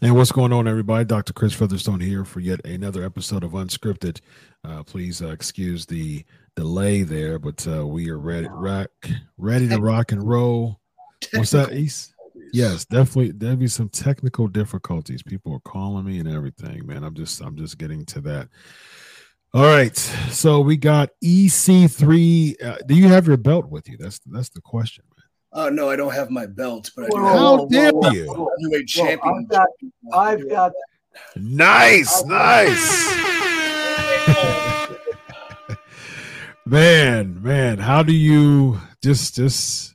And what's going on, everybody? Dr. Chris Featherstone here for yet another episode of UnSKripted. Uh, please uh, excuse the delay there, but uh, we are ready, rock, ready to rock and roll. What's that, East? Yes, definitely. There'll be some technical difficulties. People are calling me and everything, man. I'm just, I'm just getting to that. All right, so we got EC3. Uh, do you have your belt with you? That's that's the question, man. Uh, no, I don't have my belt, but I do. Whoa, How dare you? Heavyweight champion. I've got, I've got Nice, nice. man, man, how do you just just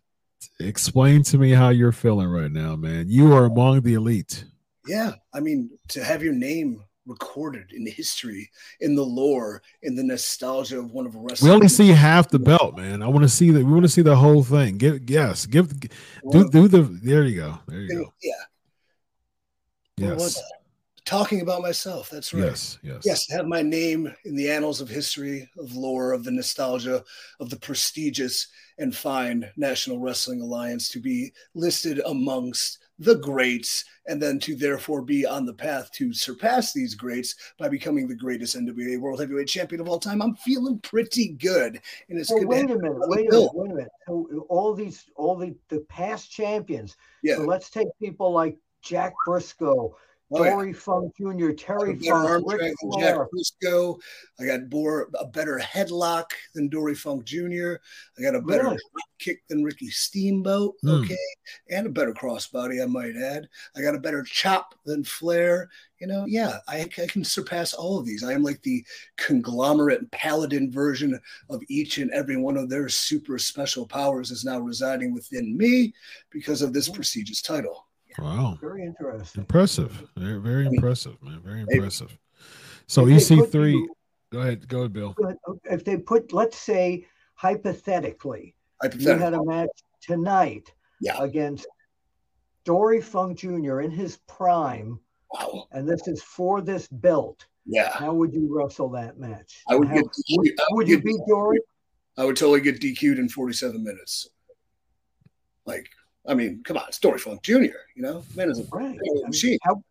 explain to me how you're feeling right now, man? You are among the elite. Yeah, I mean, to have your name recorded in history, in the lore, in the nostalgia of one of wrestling. We only see half the belt, man. I want to see that. We want to see the whole thing. Give yes, give do do the. There you go. There you go. Yeah. Yes. It? Talking about myself. That's right. Yes. Yes. Yes, have my name in the annals of history, of lore, of the nostalgia, of the prestigious and fine National Wrestling Alliance to be listed amongst the greats, and then to therefore be on the path to surpass these greats by becoming the greatest NWA World Heavyweight Champion of all time. I'm feeling pretty good, and it's Well, good. to wait a minute, wait a minute, wait a minute. So all these, all the the past champions. Yeah, So let's take people like Jack Briscoe, Oh, yeah. Dory Funk Jr., Terry Funk, Ric drag than Jack. Briscoe. I got a better headlock than Dory Funk Jr. I got a better Really? kick than Ricky Steamboat. Hmm. Okay, and a better crossbody, I might add. I got a better chop than Flair. You know, yeah, I, I can surpass all of these. I am like the conglomerate paladin version of each and every one of their super special powers is now residing within me because of this prestigious title. Wow. Very interesting. Impressive. Very, very impressive, man. Very Maybe. impressive. So If EC3. you- Go ahead. Go ahead, Bill. If they put, let's say, hypothetically, you Hypothetical. had a match tonight Yeah. against Dory Funk Jr. in his prime, Wow. and this is for this belt. Yeah. How would you wrestle that match? I would How- get would, DQ'd. I would you get beat Dory? I would totally get DQ'd in 47 minutes. Like, I mean, come on, it's Dory Funk Jr., you know? Man is a Right. man is mean, machine. how,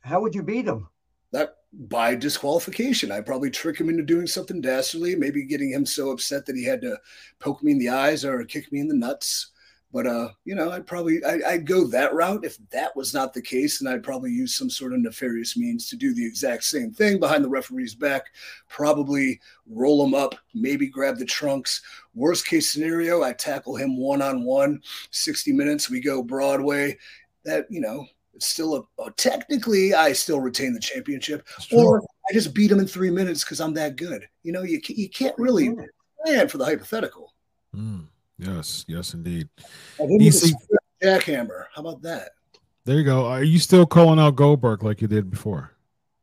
how would you beat him? That by disqualification. I'd probably trick him into doing something dastardly, maybe getting him so upset that he had to poke me in the eyes or kick me in the nuts. But uh, you know, I'd probably I, I'd go that route. If that was not the case, and I'd probably use some sort of nefarious means to do the exact same thing behind the referee's back. Probably roll him up, maybe grab the trunks. Worst case scenario, I tackle him one on one. Sixty minutes, we go Broadway. That you know, it's still a, a technically I still retain the championship, or I just beat him in three minutes because I'm that good. You know, you you can't really plan for the hypothetical. Mm, yes. Yes, indeed. I hit him with a EC jackhammer. How about that? There you go. Are you still calling out Goldberg like you did before?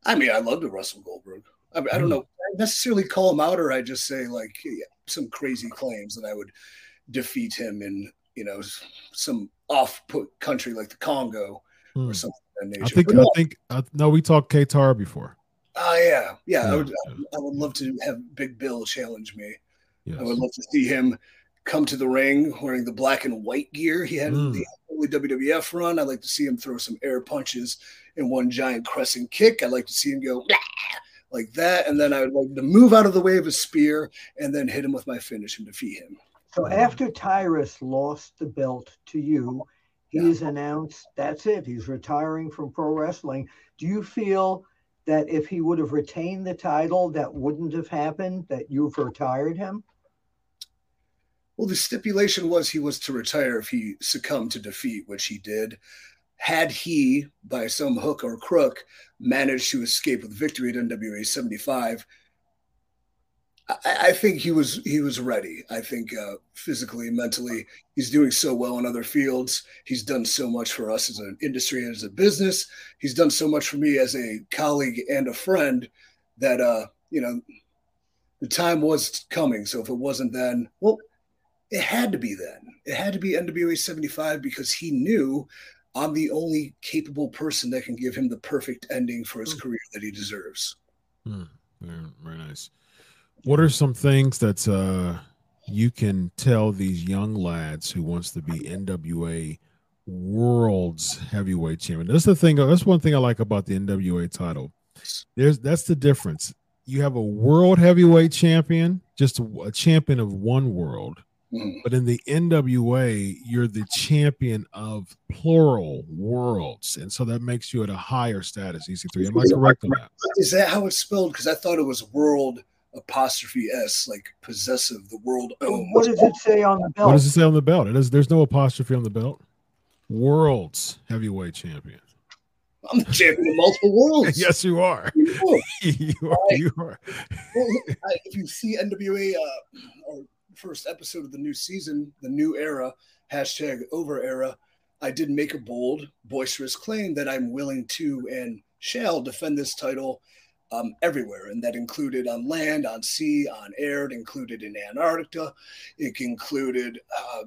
I mean, I love to wrestle Goldberg. I, mean, I don't Mm. know I necessarily call him out, or I just say like yeah, some crazy claims that I would defeat him in you know some off put country like the Congo Hmm. or something that nature. I think. But I think. I, no, we talked Qatar before. ah, yeah, yeah. I would, yeah. I would love to have Big Bill challenge me. Yes. I would love to see him come to the ring wearing the black and white gear he had Mm. the early WWF run. I'd like to see him throw some air punches in one giant crescent kick. I'd like to see him go "Blah," like that, and then I would like to move out of the way of a spear and then hit him with my finish and defeat him. So after Tyrus lost the belt to you, he's announced that's it. He's retiring from pro wrestling. Do you feel that if he would have retained the title, that wouldn't have happened? That you've retired him? Well, the stipulation was he was to retire if he succumbed to defeat, which he did. Had he, by some hook or crook, managed to escape with victory at NWA 75, I, I think he was he was ready. I think uh, physically, mentally, he's doing so well in other fields. He's done so much for us as an industry as a business. He's done so much for me as a colleague and a friend that uh, you know the time was coming. So if it wasn't then, well, it had to be then. It had to be NWA 75 because he knew I'm the only capable person that can give him the perfect ending for his career that he deserves. Hmm. Very, very nice. What are some things that uh, you can tell these young lads who wants to be NWA world's heavyweight champion. That's the thing. That's one thing I like about the NWA title. There's that's the difference. You have a world heavyweight champion, just a, a champion of one world. Mm. But in the NWA, you're the champion of plural worlds. And so that makes you at a higher status, EC3. Am I correct on that? Is that how it's spelled? Because I thought it was world apostrophe S, like possessive, the world What does it say on the belt? What does it say on the belt? It is there's no apostrophe on the belt. World's heavyweight champion. I'm the champion of multiple worlds. yes, you are. you are. You are. well, if you see NWA uh, or first episode of the new season, the new era, hashtag over era, I did make a bold, boisterous claim that I'm willing to and shall defend this title um, everywhere. And that included on land, on sea, on air. It included in Antarctica. It included uh,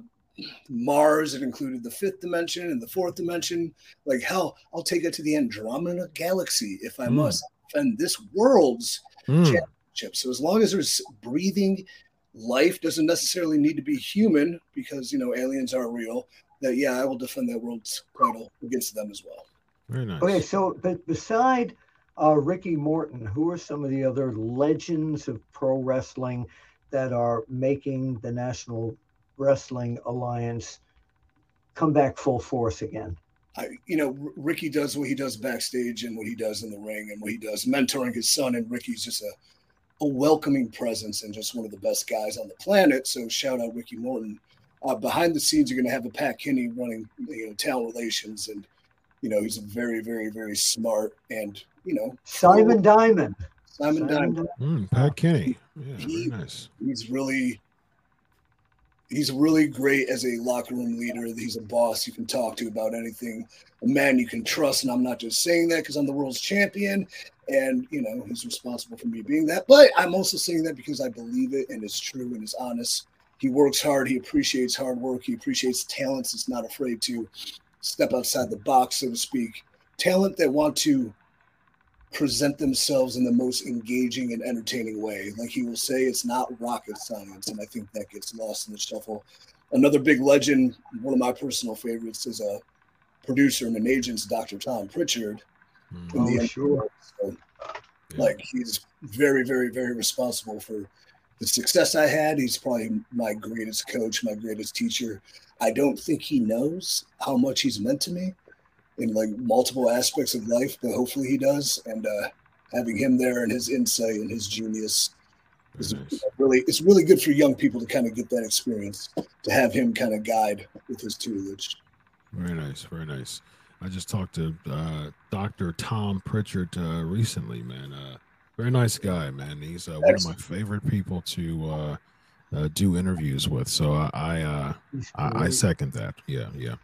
Mars. It included the fifth dimension and the fourth dimension. Like, hell, I'll take it to the Andromeda galaxy if I mm. must defend this world's mm. championship. So as long as there's breathing life doesn't necessarily need to be human because you know aliens are real. That yeah i will defend that world's title against them as well. Very nice. Okay so but beside uh, ricky morton who are some of the other legends of pro wrestling that are making the national wrestling alliance come back full force again? I, you know, Ricky does what he does backstage and what he does in the ring and what he does mentoring his son. And Ricky's just a a welcoming presence and just one of the best guys on the planet. So shout out Ricky Morton. Uh, behind the scenes, you're going to have a Pat Kenney running, you know, talent relations, and you know he's a very, very, very smart and you know Simon Diamond. Simon, Simon Diamond. Mm, Pat Kenney. Yeah, he, very nice. He's really he's really great as a locker room leader. He's a boss you can talk to about anything, a man you can trust. And I'm not just saying that because I'm the world's champion and you know he's responsible for me being that. But i'm also saying that because i believe it and it's true and it's honest. He works hard. He appreciates hard work. He appreciates talents. He's not afraid to step outside the box so to speak. Talent that want to present themselves in the most engaging and entertaining way. Like he will say it's not rocket science and i think that gets lost in the shuffle. Another big legend one of my personal favorites is a producer and an agent's dr tom prichard Mm. Oh, sure. So, like he's very, very, very responsible for the success I had. He's probably my greatest coach, my greatest teacher. I don't think he knows how much he's meant to me in like multiple aspects of life, but hopefully he does. And uh, having him there and his insight and his genius is nice. really it's really good for young people to kind of get that experience to have him kind of guide with his tutelage. Very nice, very nice. I just talked to uh, Dr. Tom Prichard uh, recently, man. Uh, very nice guy, man. He's uh, one of my favorite people to uh, uh, do interviews with. So I I, I, I second that. Yeah, yeah.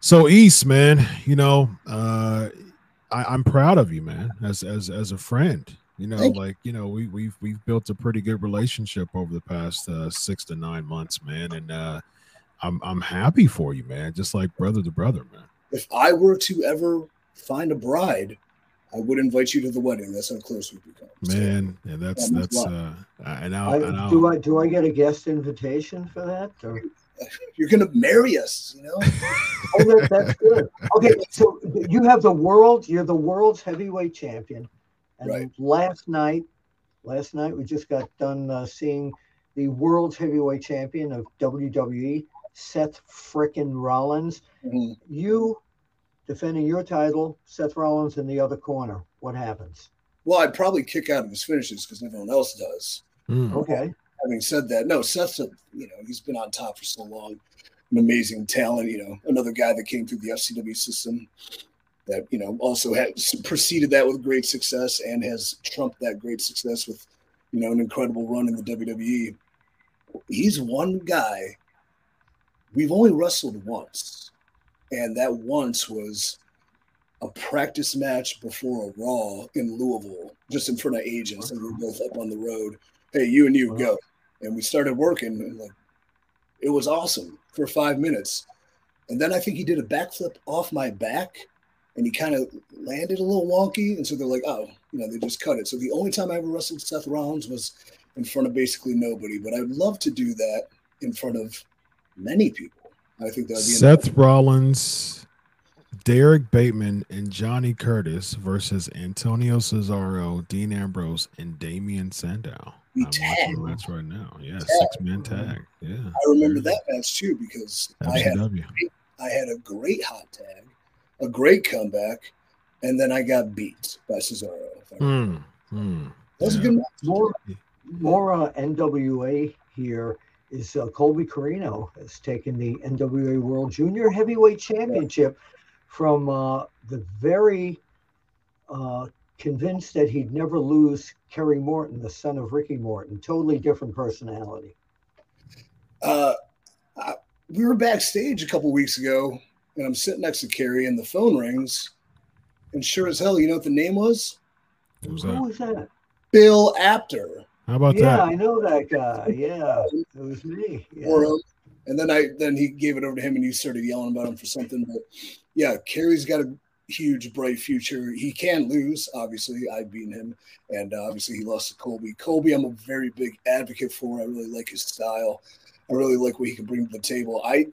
So East, man, you know, I, I'm proud of you, man, as as as a friend. You know, like you know, we we've we've built a pretty good relationship over the past six to nine months, man, and I'm I'm happy for you, man. Just like brother to brother, man if I were to ever find a bride, I would invite you to the wedding. That's how close we become. Man, yeah, that's that's uh, and now, I, do I do I get a guest invitation for that? Or? You're gonna marry us, you know. oh, that, that's good. Okay, so you have the world. You're the world's heavyweight champion. And right. last night, last night we just got done uh, seeing the world's heavyweight champion of WWE, Seth frickin' Rollins. Mm-hmm. You defending your title, Seth Rollins in the other corner. What happens? Well, I'd probably kick out of his finishes because everyone else does. Mm. Okay. Having said that, no, Seth's a, you know he's been on top for so long, an amazing talent. You know, another guy that came through the FCW system that you know also has preceded that with great success and has trumped that great success with you know an incredible run in the WWE. He's one guy we've only wrestled once, and that once was a practice match before a Raw in Louisville, just in front of agents, and we were both up on the road. Hey, you and you go, and we started working, and like it was awesome for five minutes, and then I think he did a backflip off my back, and he kind of landed a little wonky, and so they're like, oh, you know, they just cut it. So the only time I ever wrestled Seth Rollins was in front of basically nobody, but I'd love to do that in front of many people. I think that would be Seth Rollins, Derek Bateman, and Johnny Curtis versus Antonio Cesaro, Dean Ambrose, and Damien Sandow. Be I'm tag. watching the match right now. Yeah, Tag. six man tag. Yeah. I remember that match too because I had FCW. I had a great hot tag, a great comeback, and then I got beat by Cesaro. Hmm. Hmm. That was Yeah. a good match. More, more uh, NWA here is uh, Colby Corino has taken the NWA World Junior Heavyweight Championship from uh, the very uh, convinced that he'd never lose Kerry Morton, the son of Ricky Morton. Totally different personality. Uh, I, we were backstage a couple weeks ago, and I'm sitting next to Kerry, and the phone rings, and sure as hell, you know what the name was? Who's Who that? was that? Bill Apter. How about yeah, that? Yeah, I know that guy. Yeah, it was me. Yeah. And then I then he gave it over to him and he started yelling about him for something. But yeah, Kerry's got a huge bright future. He can lose, obviously. I've beaten him, and uh, obviously he lost to Colby. Colby, I'm a very big advocate for. I really like his style. I really like what he can bring to the table. I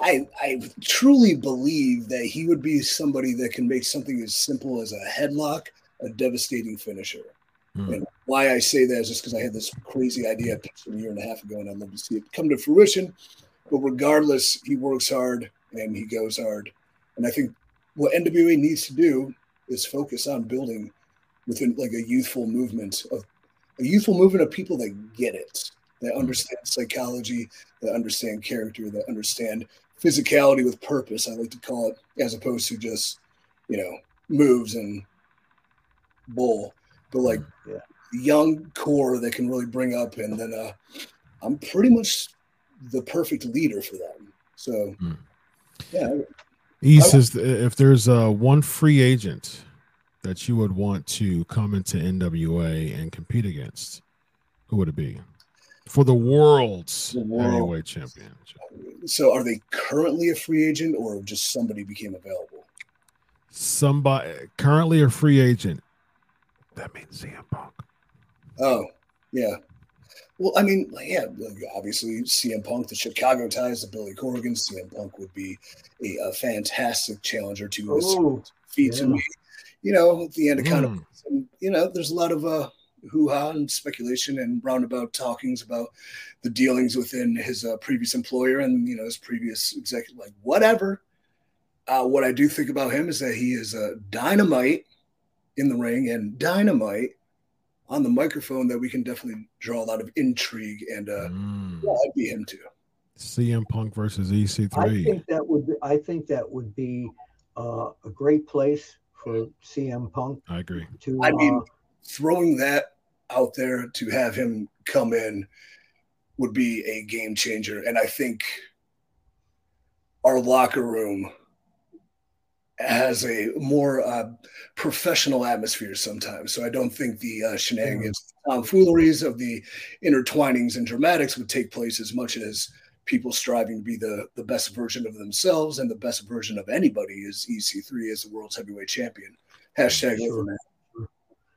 I I truly believe that he would be somebody that can make something as simple as a headlock a devastating finisher. Hmm. And why I say that is just because I had this crazy idea I pitched a year and a half ago, and I'd love to see it come to fruition. But regardless, he works hard and he goes hard. And I think what NWA needs to do is focus on building within like a youthful movement of a youthful movement of people that get it, that understand psychology, that understand character, that understand physicality with purpose. I like to call it, as opposed to just you know moves and bull, but like Yeah. young core that can really bring up. And then uh, I'm pretty much the perfect leader for them. So Hmm. yeah, He I- says th- if there's uh, one free agent that you would want to come into NWA and compete against, who would it be? For the world's The world. heavyweight championship. So are they currently a free agent or just somebody became available? Somebody currently a free agent. That means CM Punk. Oh, yeah. Well, I mean, yeah, obviously CM Punk, the Chicago ties, the Billy Corgan, CM Punk would be a, a fantastic challenger to his Oh, feet to me. You know, at the end of kind of, Hmm. you know, there's a lot of uh, hoo ha and speculation and roundabout talkings about the dealings within his uh, previous employer and, you know, his previous executive, like whatever. Uh, what I do think about him is that he is a dynamite in the ring and dynamite on the microphone that we can definitely draw a lot of intrigue and uh, Hmm. yeah, I'd be him too. CM Punk versus E I EC3. I think that would be, I think that would be uh, a great place for CM Punk I agree. to. I mean, uh, throwing that out there to have him come in would be a game changer. And I think our locker room has a more uh, professional atmosphere sometimes. So I don't think the uh, shenanigans, tomfooleries of the intertwinings and dramatics would take place as much as people striving to be the, the best version of themselves and the best version of anybody is EC3 as the world's heavyweight champion. Hashtag Sure.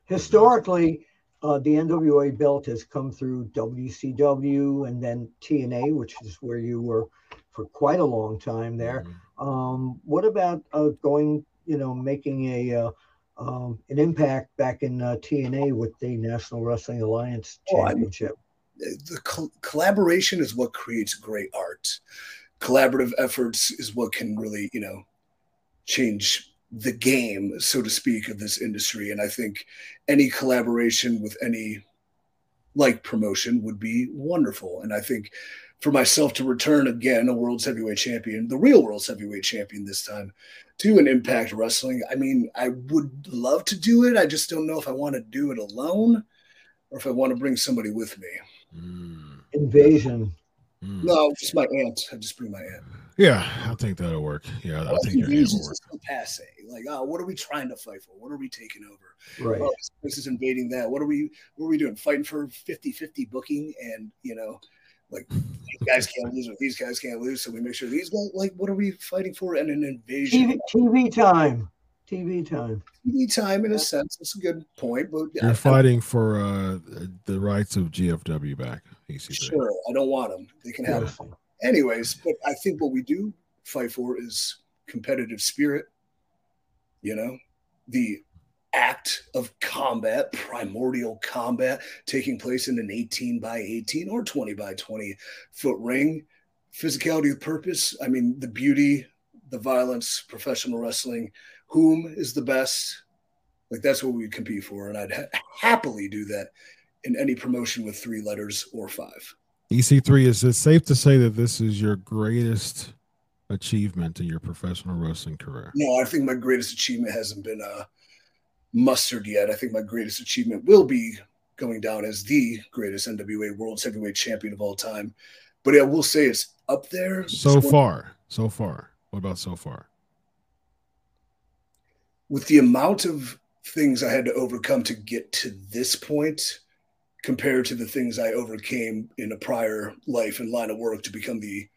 historically, uh, the NWA belt has come through WCW and then TNA, which is where you were for quite a long time there. Mhm. Um, what about uh, going, you know, making a uh, um, an impact back in uh, TNA with the National Wrestling Alliance Oh, I- Championship? the col- collaboration is what creates great art. Collaborative efforts is what can really, you know, change the game, so to speak, of this industry. And I think any collaboration with any like promotion would be wonderful. And I think for myself to return again a world's heavyweight champion, the real world's heavyweight champion this time, to an Impact Wrestling, I mean, I would love to do it. I just don't know if I want to do it alone or if I want to bring somebody with me. Mm. Invasion. Mm. No, just my aunt. I just bring my aunt. Yeah, I think that'll work. Yeah, I think your hand Invasion's will work. just so passe. Like, oh, what are we trying to fight for? What are we taking over? Right. Oh, this is invading that. What are we? What are we doing? Fighting for 50-50 booking, and you know, like these guys can't lose, or these guys can't lose. So we make sure these guys. Like, what are we fighting for? And an invasion. TV, TV time. TV time. TV time, in a sense, that's a good point. But You're I- fighting for uh, the rights of GFW back. EC3. Sure, I don't want them. They can have. 'em. Seriously. Anyways, but I think what we do fight for is competitive spirit. You know, the act of combat, primordial combat, taking place in an 18 by 18 or 20 by 20 foot ring. Physicality with purpose. I mean, the beauty, the violence, professional wrestling. Whom is the best? Like that's what we would compete for, and I'd ha- happily do that in any promotion with three letters or five. EC3, is it safe to say that this is your greatest achievement in your professional wrestling career? No, I think my greatest achievement hasn't been uh, mustered yet. I think my greatest achievement will be going down as the greatest NWA World Heavyweight Champion of all time. But I will say it's up there. So far, so far. What about so far? With the amount of things I had to overcome to get to this point, compared to the things I overcame in a prior life and line of work to become the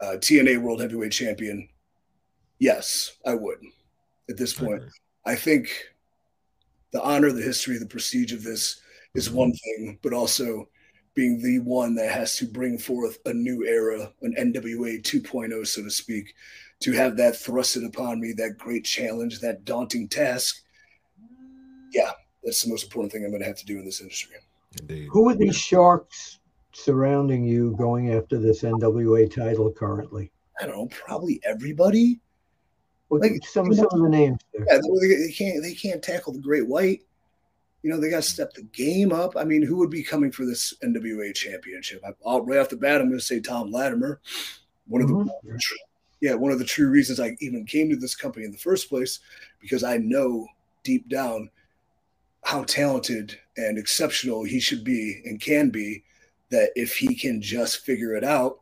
uh, TNA World Heavyweight Champion, yes, I would. At this point. I think the honor, the history, the prestige of this is one thing, but also being the one that has to bring forth a new era, an NWA 2.0, so to speak, to have that thrusted upon me, that great challenge, that daunting task. Yeah, that's the most important thing I'm going to have to do in this industry. Indeed. Who are these sharks surrounding you going after this NWA title currently? I don't know, probably everybody. Like some, some of the names there. Yeah, they can't they can't tackle the Great White. You know, they got to step the game up. I mean, who would be coming for this NWA championship? I, right off the bat, I'm going to say Tom Latimer. One of mm-hmm. the yeah, one of the true reasons I even came to this company in the first place, because I know deep down how talented and exceptional he should be and can be. That if he can just figure it out,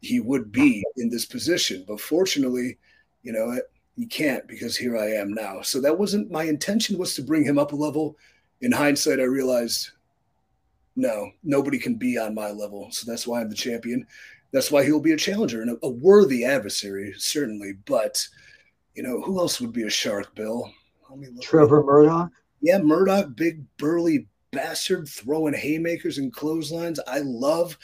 he would be in this position. But fortunately, you know, you can't because here I am now. So that wasn't my intention was to bring him up a level. In hindsight, I realized no, nobody can be on my level. So that's why I'm the champion. That's why he'll be a challenger and a, a worthy adversary, certainly. But you know, who else would be a shark, Bill? Trevor Murdoch. Yeah, Murdoch, big burly bastard throwing haymakers and clotheslines. I love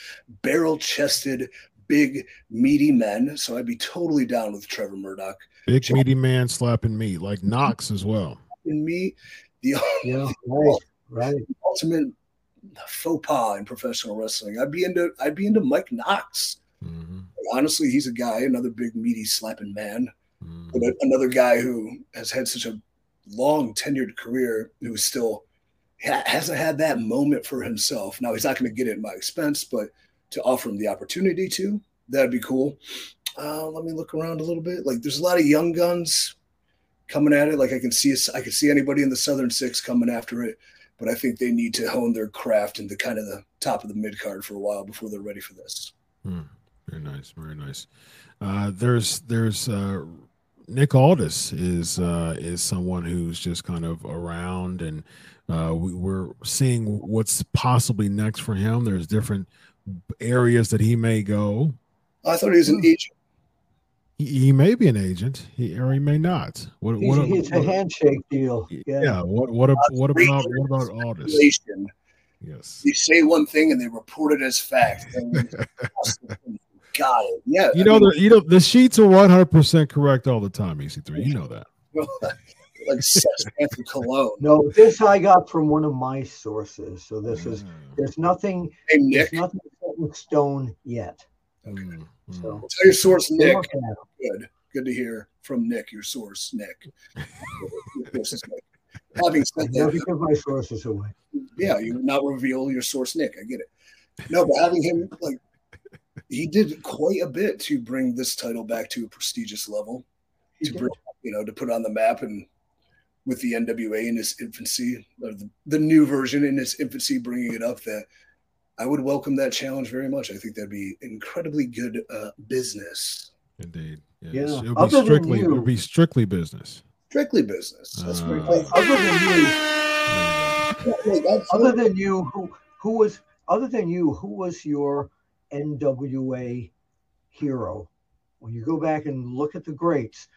barrel chested, big, meaty men. So I'd be totally down with Trevor Murdoch. Big, John, meaty man slapping me, like Knox as well. And me, the, yeah, right, right. ultimate faux pas in professional wrestling. I'd be into I'd be into Mike Knox. Mm-hmm. Honestly, he's a guy, another big meaty slapping man, mm-hmm. but another guy who has had such a long tenured career who still ha- hasn't had that moment for himself. Now he's not going to get it at my expense, but to offer him the opportunity to, that'd be cool. Uh, let me look around a little bit. Like there's a lot of young guns coming at it. Like I can see, I can see anybody in the Southern Six coming after it, but I think they need to hone their craft into kind of the top of the mid card for a while before they're ready for this. Hmm. Very nice, very nice. Uh, there's there's uh, Nick Aldis is uh, is someone who's just kind of around, and uh, we, are seeing what's possibly next for him. There's different areas that he may go. I thought he was an hmm. agent. He, he may be an agent, he, or he may not. What, he's, what, he's what, a handshake deal. Yeah. yeah what what, what about what about Aldis? Yes. You say one thing and they report it as fact. Got it. Yeah. You I know, mean, the, you know the sheets are one hundred percent correct all the time. EC3, you know that. like Samantha Cologne. No, this I got from one of my sources. So this is mm. there's nothing. Hey, Nick. There's nothing in stone yet. Okay. Mm. So tell your source, Nick. Good. Good to hear from Nick, your source, Nick. Having said that, give my sources away. Yeah, you not reveal your source, Nick. I get it. No, but having him like he did quite a bit to bring this title back to a prestigious level, to bring, you know, to put on the map and with the NWA in its infancy, or the, the new version in its infancy, bringing it up. That I would welcome that challenge very much. I think that'd be incredibly good uh, business. Indeed. Yes. Yeah. It'll be strictly. It'll be strictly business. Strictly business. That's uh, Other than you, other than you, who who was other than you, who was your NWA hero? When you go back and look at the greats,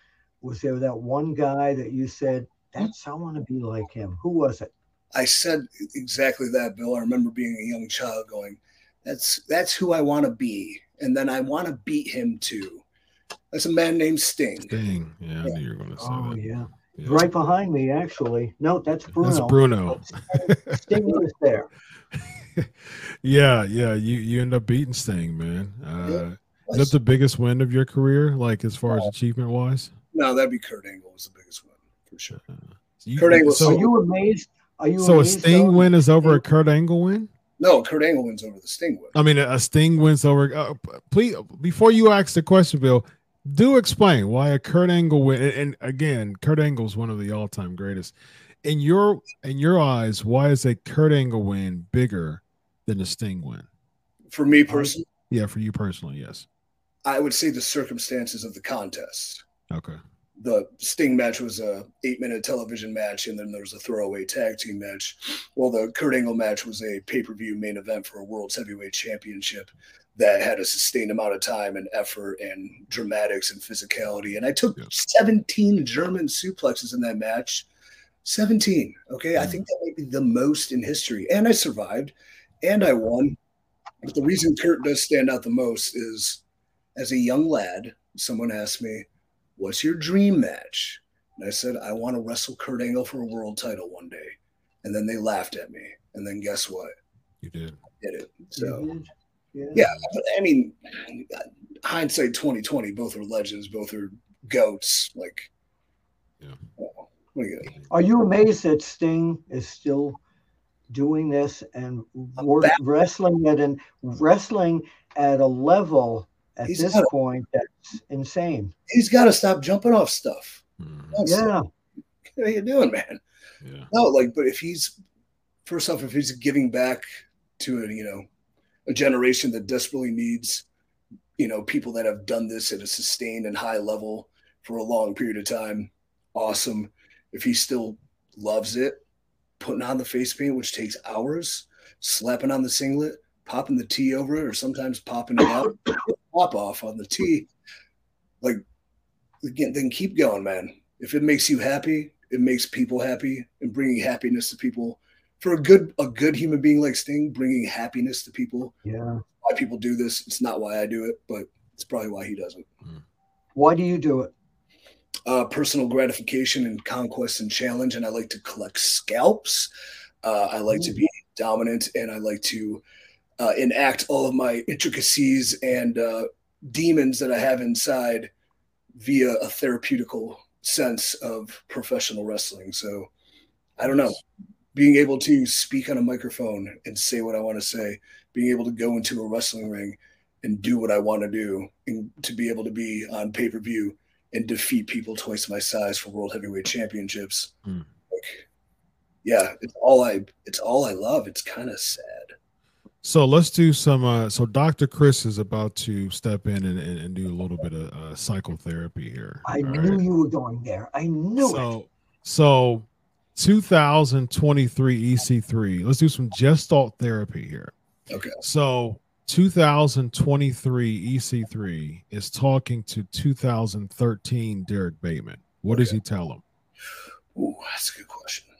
was there that one guy that you said that's I want to be like him. Who was it? I said exactly that, Bill. I remember being a young child going, That's that's who I want to be, and then I want to beat him too. That's a man named Sting. Sting. Yeah, I knew you were going to say Oh that. yeah. Yeah. Right behind me, actually. No, that's Bruno. That's Bruno. Sting was there. yeah, yeah. You you end up beating Sting, man. Uh, is that the biggest win of your career, like as far as achievement wise? no, that'd be Kurt Angle was the biggest one for sure. You, Kurt Angle- so, Are you amazed? Are you so a Sting though? win is over a Kurt Angle win? No, Kurt Angle wins over the Sting win. I mean, a Sting wins over. Uh, please, before you ask the question, Bill, do explain why a Kurt Angle win. And, and again, Kurt Angle is one of the all-time greatest. In your in your eyes, why is a Kurt Angle win bigger than a Sting win? For me personally, Yeah, for you personally, yes. I would say the circumstances of the contest. Okay. The Sting match was a eight minute television match, and then there was a throwaway tag team match. Well, the Kurt Angle match was a pay per view main event for a World's Heavyweight Championship that had a sustained amount of time and effort and dramatics and physicality. And I took Yeah. 17 German suplexes in that match. 17. Okay. I Mhm. think that might be the most in history. And I survived and I won. But the reason Kurt does stand out the most is as a young lad, someone asked me, What's your dream match? And I said, I want to wrestle Kurt Angle for a world title one day. And then they laughed at me. And then guess what? You did. I did it. So, did? Yeah. yeah, but, I mean, hindsight 2020, both are legends, both are goats. Like, Yeah. what are you Are you amazed that Sting is still doing this and wrestling it and wrestling at a level at He's this got it. point that's insane? He's got to stop jumping off stuff. Mm-hmm. That's- Yeah. What are you doing, man? Yeah. No, like, but if he's first off, if he's giving back to a you know a generation that desperately needs you know people that have done this at a sustained and high level for a long period of time, awesome. If he still loves it, putting on the face paint, which takes hours, slapping on the singlet, popping the T over it, or sometimes popping it out, pop off on the T, like again, then keep going, man. If it makes you happy, it makes people happy, and bringing happiness to people for a good a good human being like Sting, bringing happiness to people. Yeah. Why people do this? It's not why I do it, but it's probably why he doesn't. Why do you do it? Uh, personal gratification and conquest and challenge, and I like to collect scalps. Uh, I like to be dominant, and I like to uh, enact all of my intricacies and uh, demons that I have inside via a therapeutical sense of professional wrestling. So I don't know. Being able to speak on a microphone and say what I want to say, being able to go into a wrestling ring and do what I want to do, and to be able to be on pay per view and defeat people twice my size for world heavyweight championships. Hmm. Like, yeah, it's all I. It's all I love. It's kind of sad. So let's do some. Uh, so Dr. Chris is about to step in and, and, and do a little bit of uh, psychotherapy here. I knew right? you were going there. I knew it. So, so 2023 EC3. Let's do some gestalt therapy here. Okay. So 2023 EC3 is talking to 2013 Derek Bateman. What does he tell him? Ooh, that's a good question.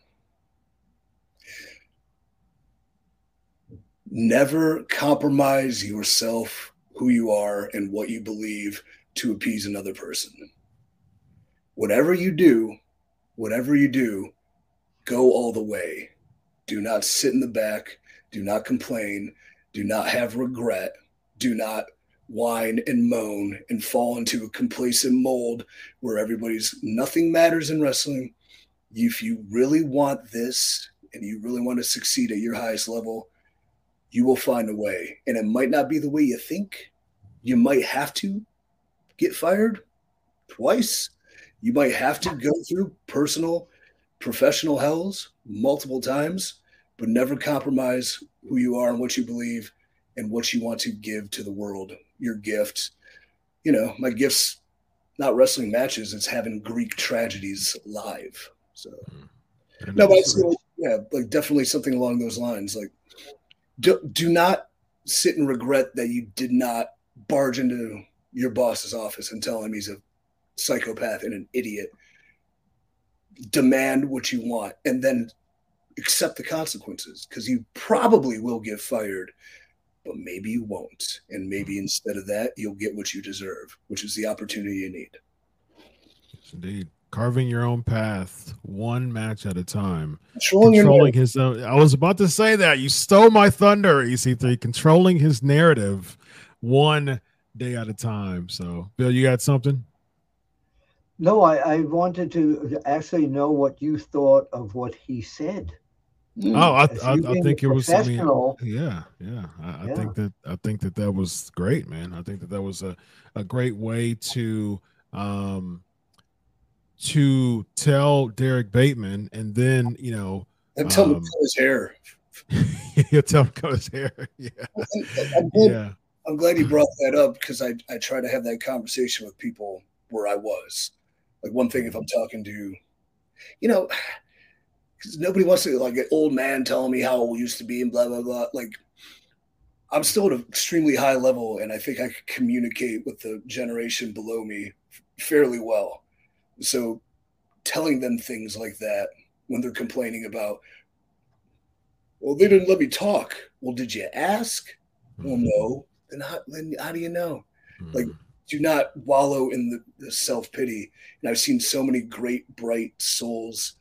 Never compromise yourself, who you are, and what you believe to appease another person. Whatever you do, whatever you do, go all the way. Do not sit in the back. Do not complain. Do not have regret. Do not whine and moan and fall into a complacent mold where everybody's nothing matters in wrestling if you really want this and you really want to succeed at your highest level, you will find a way. And it might not be the way you think. You might have to get fired twice. You might have to go through personal, professional hells multiple times, but never compromise who you are and what you believe and what you want to give to the world. Your gift. You know, my gifts not wrestling matches, it's having Greek tragedies live. So And no, but yeah, like definitely something along those lines. Like, do, do not sit and regret that you did not barge into your boss's office and tell him he's a psychopath and an idiot. Demand what you want and then accept the consequences because you probably will get fired but maybe you won't. And maybe instead of that, you'll get what you deserve, which is the opportunity you need. Yes, indeed. Carving your own path, one match at a time. Controlling, controlling his own. I was about to say that. You stole my thunder, EC3. Controlling his narrative one day at a time. So, Bill, you got something? No, I, I wanted to actually know what you thought of what he said. Oh, I, I, I, think it was. I mean, yeah, yeah. I, yeah. I, think that I think that that was great, man. I think that that was a, a great way to um to tell Derek Bateman, and then you know, and tell um, him to cut his hair. you tell him cut his hair. Yeah, I'm glad, yeah. I'm glad he brought that up because I I try to have that conversation with people where I was. Like one thing, if I'm talking to, you know because nobody wants to like an old man telling me how it used to be and blah blah blah. Like I'm still at an extremely high level, and I think I could communicate with the generation below me fairly well. So telling them things like that when they're complaining about, well, they didn't let me talk. Well, did you ask? Mm-hmm. Well, no. Then how, then how do you know? Mm-hmm. Like, do not wallow in the, the self pity. And I've seen so many great, bright souls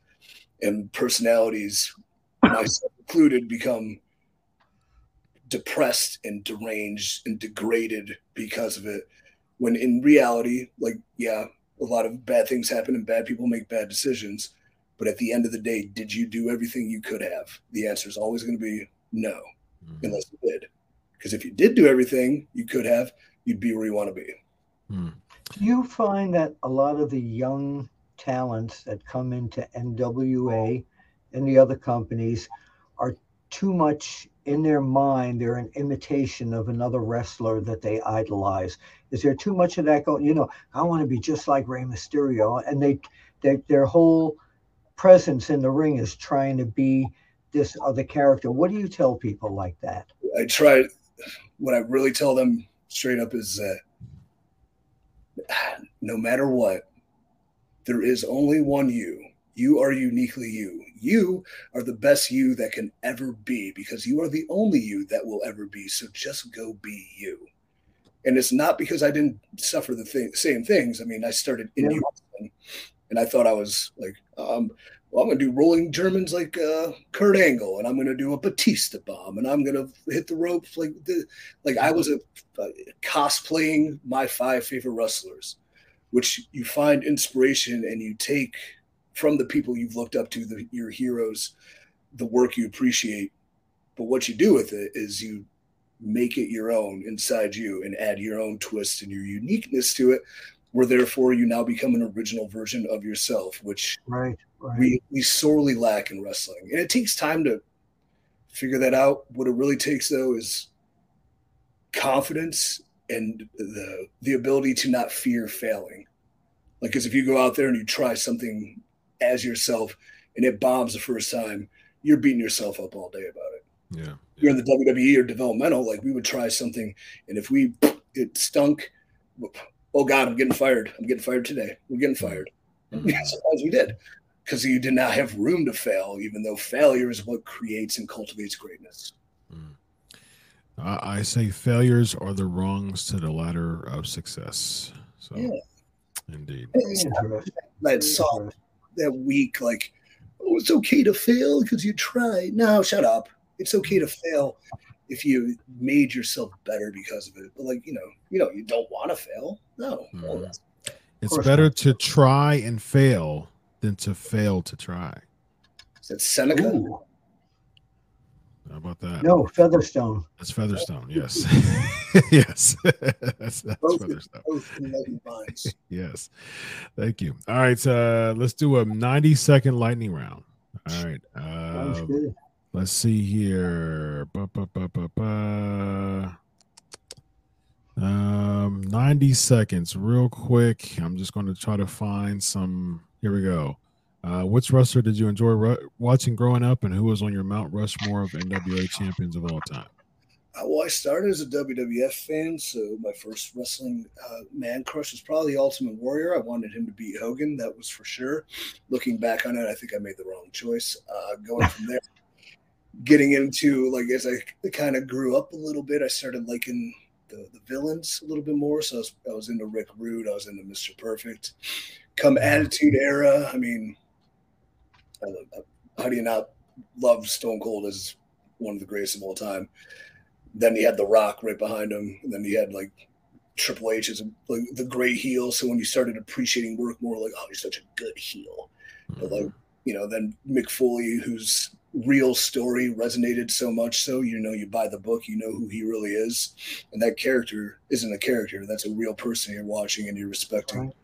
and personalities, myself included, become depressed and deranged and degraded because of it. When in reality, like, yeah, a lot of bad things happen and bad people make bad decisions. But at the end of the day, did you do everything you could have? The answer is always going to be no, mm-hmm. unless you did. Because if you did do everything you could have, you'd be where you want to be. Mm. Do you find that a lot of the young talents that come into NWA and the other companies are too much in their mind. They're an imitation of another wrestler that they idolize. Is there too much of that going? You know, I want to be just like Rey Mysterio, and they, they their whole presence in the ring is trying to be this other character. What do you tell people like that? I try. What I really tell them straight up is that no matter what, there is only one you. You are uniquely you. You are the best you that can ever be because you are the only you that will ever be. So just go be you. And it's not because I didn't suffer the thing, same things. I mean, I started in yeah. and I thought I was like, um, well, I'm going to do rolling Germans like uh, Kurt Angle, and I'm going to do a Batista bomb, and I'm going to hit the ropes like the, like I was a, a cosplaying my five favorite wrestlers which you find inspiration and you take from the people you've looked up to, the, your heroes, the work you appreciate. But what you do with it is you make it your own inside you and add your own twist and your uniqueness to it, where therefore you now become an original version of yourself, which right, right. We, we sorely lack in wrestling. And it takes time to figure that out. What it really takes, though, is confidence and the the ability to not fear failing. Like, because if you go out there and you try something as yourself and it bombs the first time, you're beating yourself up all day about it. Yeah. yeah. You're in the WWE or developmental, like we would try something, and if we it stunk, oh God, I'm getting fired. I'm getting fired today. We're getting fired. Mm-hmm. Sometimes we did because you did not have room to fail, even though failure is what creates and cultivates greatness. Mm. I say failures are the rungs to the ladder of success. So, yeah. indeed. That soft, that weak, like, oh, it's okay to fail because you tried. No, shut up. It's okay to fail if you made yourself better because of it. But like, you know, you know, you don't want to fail. No. Mm. It's better not. to try and fail than to fail to try. Is that Seneca? Ooh. How about that? No, Featherstone. That's Featherstone. Yes, yes, that's, that's both, Featherstone. Both yes, thank you. All right, uh, let's do a ninety-second lightning round. All right, um, let's see here. Ba, ba, ba, um, ninety seconds, real quick. I'm just going to try to find some. Here we go. Uh, which wrestler did you enjoy ru- watching growing up, and who was on your Mount Rushmore of NWA champions of all time? Uh, well, I started as a WWF fan, so my first wrestling uh, man crush was probably Ultimate Warrior. I wanted him to beat Hogan, that was for sure. Looking back on it, I think I made the wrong choice. Uh, going from there, getting into like as I kind of grew up a little bit, I started liking the, the villains a little bit more. So I was, I was into Rick Rude, I was into Mr. Perfect. Come Attitude Era, I mean, how do you not love Stone Cold as one of the greatest of all time? Then he had The Rock right behind him, and then he had like Triple H as like the great heel. So when you started appreciating work more, like oh, he's such a good heel. But like mm-hmm. you know, then Mick Foley, whose real story resonated so much so you know you buy the book, you know who he really is, and that character isn't a character. That's a real person you're watching and you're respecting. Right.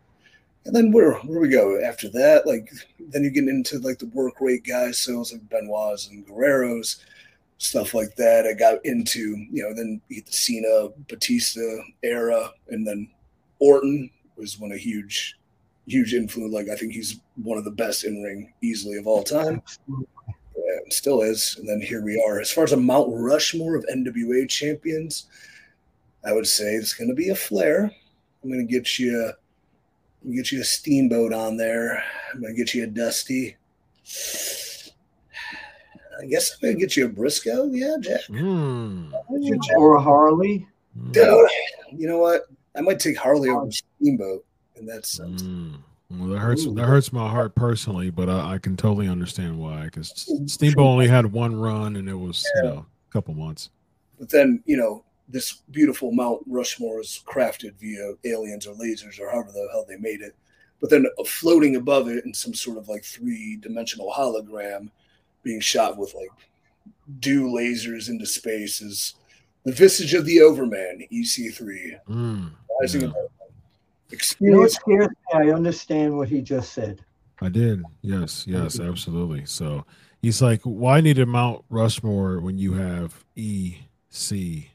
And then where where we go after that? Like then you get into like the work rate guys, so it's like Benoit's and Guerrero's stuff like that. I got into, you know, then the Cena, Batista era, and then Orton was one a huge, huge influence. Like I think he's one of the best in ring easily of all time. Yeah, still is. And then here we are. As far as a Mount Rushmore of NWA champions, I would say it's going to be a Flair. I'm going to get you, get you a Steamboat on there. I'm going to get you a Dusty. I guess I'm gonna get you a Brisco. Yeah, Jack. Mm. Or a Harley. Dude, you know what? I might take Harley over Steamboat in that sense. Mm. Well, that hurts. Ooh. That hurts my heart personally, but I, I can totally understand why. Because Steamboat only had one run, and it was yeah. you know a couple months. But then you know this beautiful Mount Rushmore is crafted via aliens or lasers or however the hell they made it. But then floating above it in some sort of like three dimensional hologram being shot with like dew lasers into space is the visage of the Overman, EC3. Mm, Rising yeah. Experience. You know I understand what he just said. I did. Yes, yes, absolutely. So he's like, why need a Mount Rushmore when you have EC3?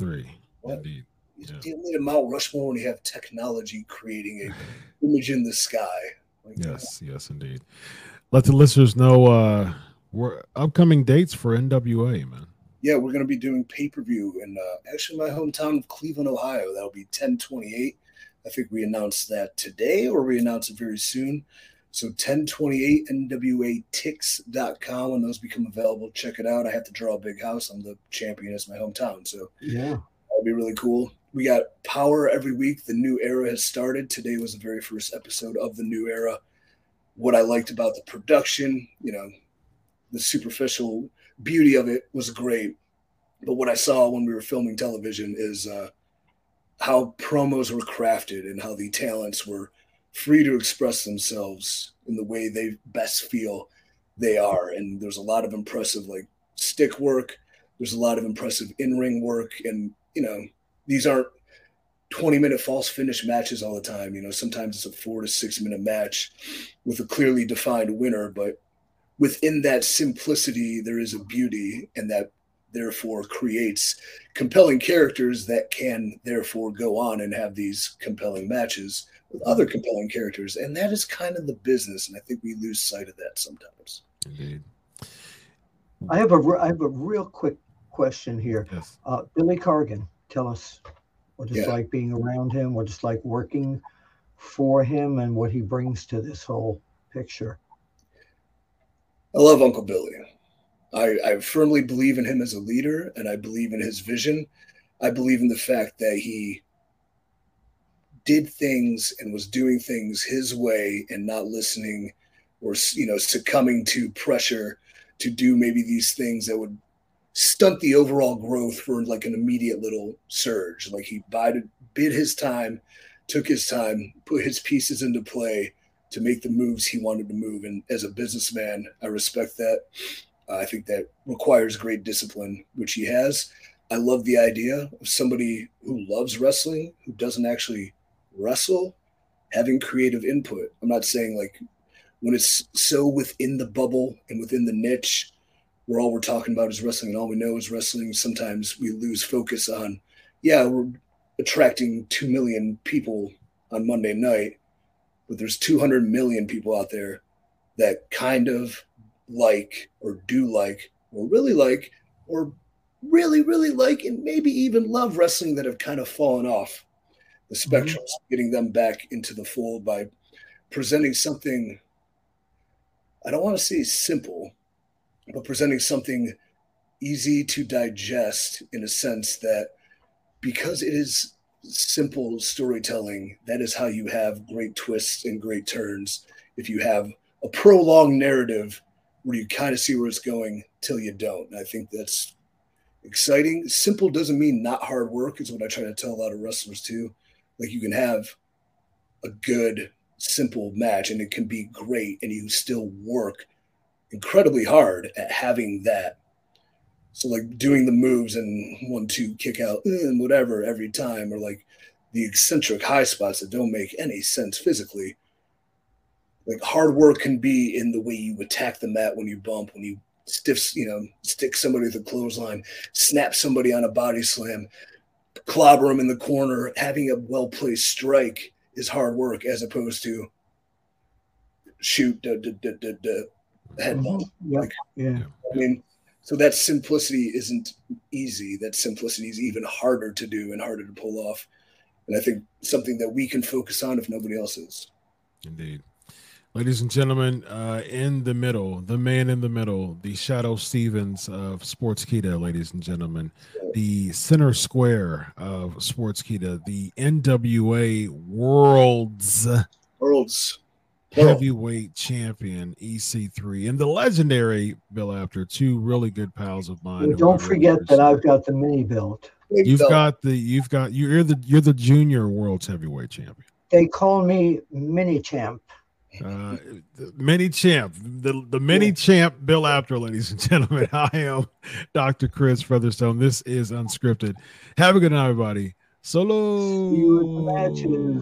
Yeah. Indeed. You yeah. don't need a Mount Rushmore when you have technology creating a image in the sky. Like yes, that. yes, indeed. Let the listeners know uh, we're upcoming dates for NWA, man. Yeah, we're going to be doing pay per view in uh, actually my hometown of Cleveland, Ohio. That'll be 1028. I think we announced that today or we announced it very soon. So 1028 NWATix.com. When those become available, check it out. I have to draw a big house. I'm the champion. It's my hometown. So yeah, that'll be really cool. We got power every week. The new era has started. Today was the very first episode of the new era. What I liked about the production, you know, the superficial beauty of it was great. But what I saw when we were filming television is uh, how promos were crafted and how the talents were free to express themselves in the way they best feel they are. And there's a lot of impressive like stick work. There's a lot of impressive in-ring work, and you know these aren't 20 minute false finish matches all the time. You know, sometimes it's a four to six minute match with a clearly defined winner, but within that simplicity, there is a beauty, and that therefore creates compelling characters that can therefore go on and have these compelling matches with other compelling characters. And that is kind of the business. And I think we lose sight of that sometimes. Indeed. I have a, I have a real quick question here. Yes. Uh, Billy Corgan, tell us what it's yeah. like being around him, what it's like working for him, and what he brings to this whole picture. I love Uncle Billy. I, I firmly believe in him as a leader and I believe in his vision. I believe in the fact that he did things and was doing things his way and not listening or you know succumbing to pressure to do maybe these things that would stunt the overall growth for like an immediate little surge like he bided bid his time took his time put his pieces into play to make the moves he wanted to move. And as a businessman, I respect that. Uh, I think that requires great discipline, which he has. I love the idea of somebody who loves wrestling, who doesn't actually wrestle, having creative input. I'm not saying like when it's so within the bubble and within the niche where all we're talking about is wrestling and all we know is wrestling, sometimes we lose focus on, yeah, we're attracting 2 million people on Monday night but there's 200 million people out there that kind of like or do like or really like or really really like and maybe even love wrestling that have kind of fallen off the spectrum mm-hmm. getting them back into the fold by presenting something i don't want to say simple but presenting something easy to digest in a sense that because it is simple storytelling, that is how you have great twists and great turns. If you have a prolonged narrative where you kind of see where it's going till you don't. And I think that's exciting. Simple doesn't mean not hard work, is what I try to tell a lot of wrestlers too. Like you can have a good, simple match and it can be great, and you still work incredibly hard at having that. So, like doing the moves and one, two, kick out, eh, and whatever every time, or like the eccentric high spots that don't make any sense physically. Like hard work can be in the way you attack the mat when you bump, when you stiff, you know, stick somebody with a clothesline, snap somebody on a body slam, clobber them in the corner. Having a well placed strike is hard work as opposed to shoot the, the, the, the head bump. Mm-hmm. Yep. Like, yeah. I mean, so that simplicity isn't easy. That simplicity is even harder to do and harder to pull off. And I think something that we can focus on if nobody else is. Indeed. Ladies and gentlemen, uh, in the middle, the man in the middle, the Shadoe Stevens of Sportskeeda, ladies and gentlemen, the center square of Sportskeeda, the NWA World's Worlds. heavyweight champion EC3, and the legendary Bill Apter, two really good pals of mine. Well, don't forget that I've got the mini belt. You've got the you've got you're the you're the junior world's heavyweight champion. They call me mini champ. Uh, mini champ, the the mini Yeah. champ, Bill Apter, ladies and gentlemen. I am Dr. Chris Featherstone. This is UnSKripted. Have a good night, everybody. Solo.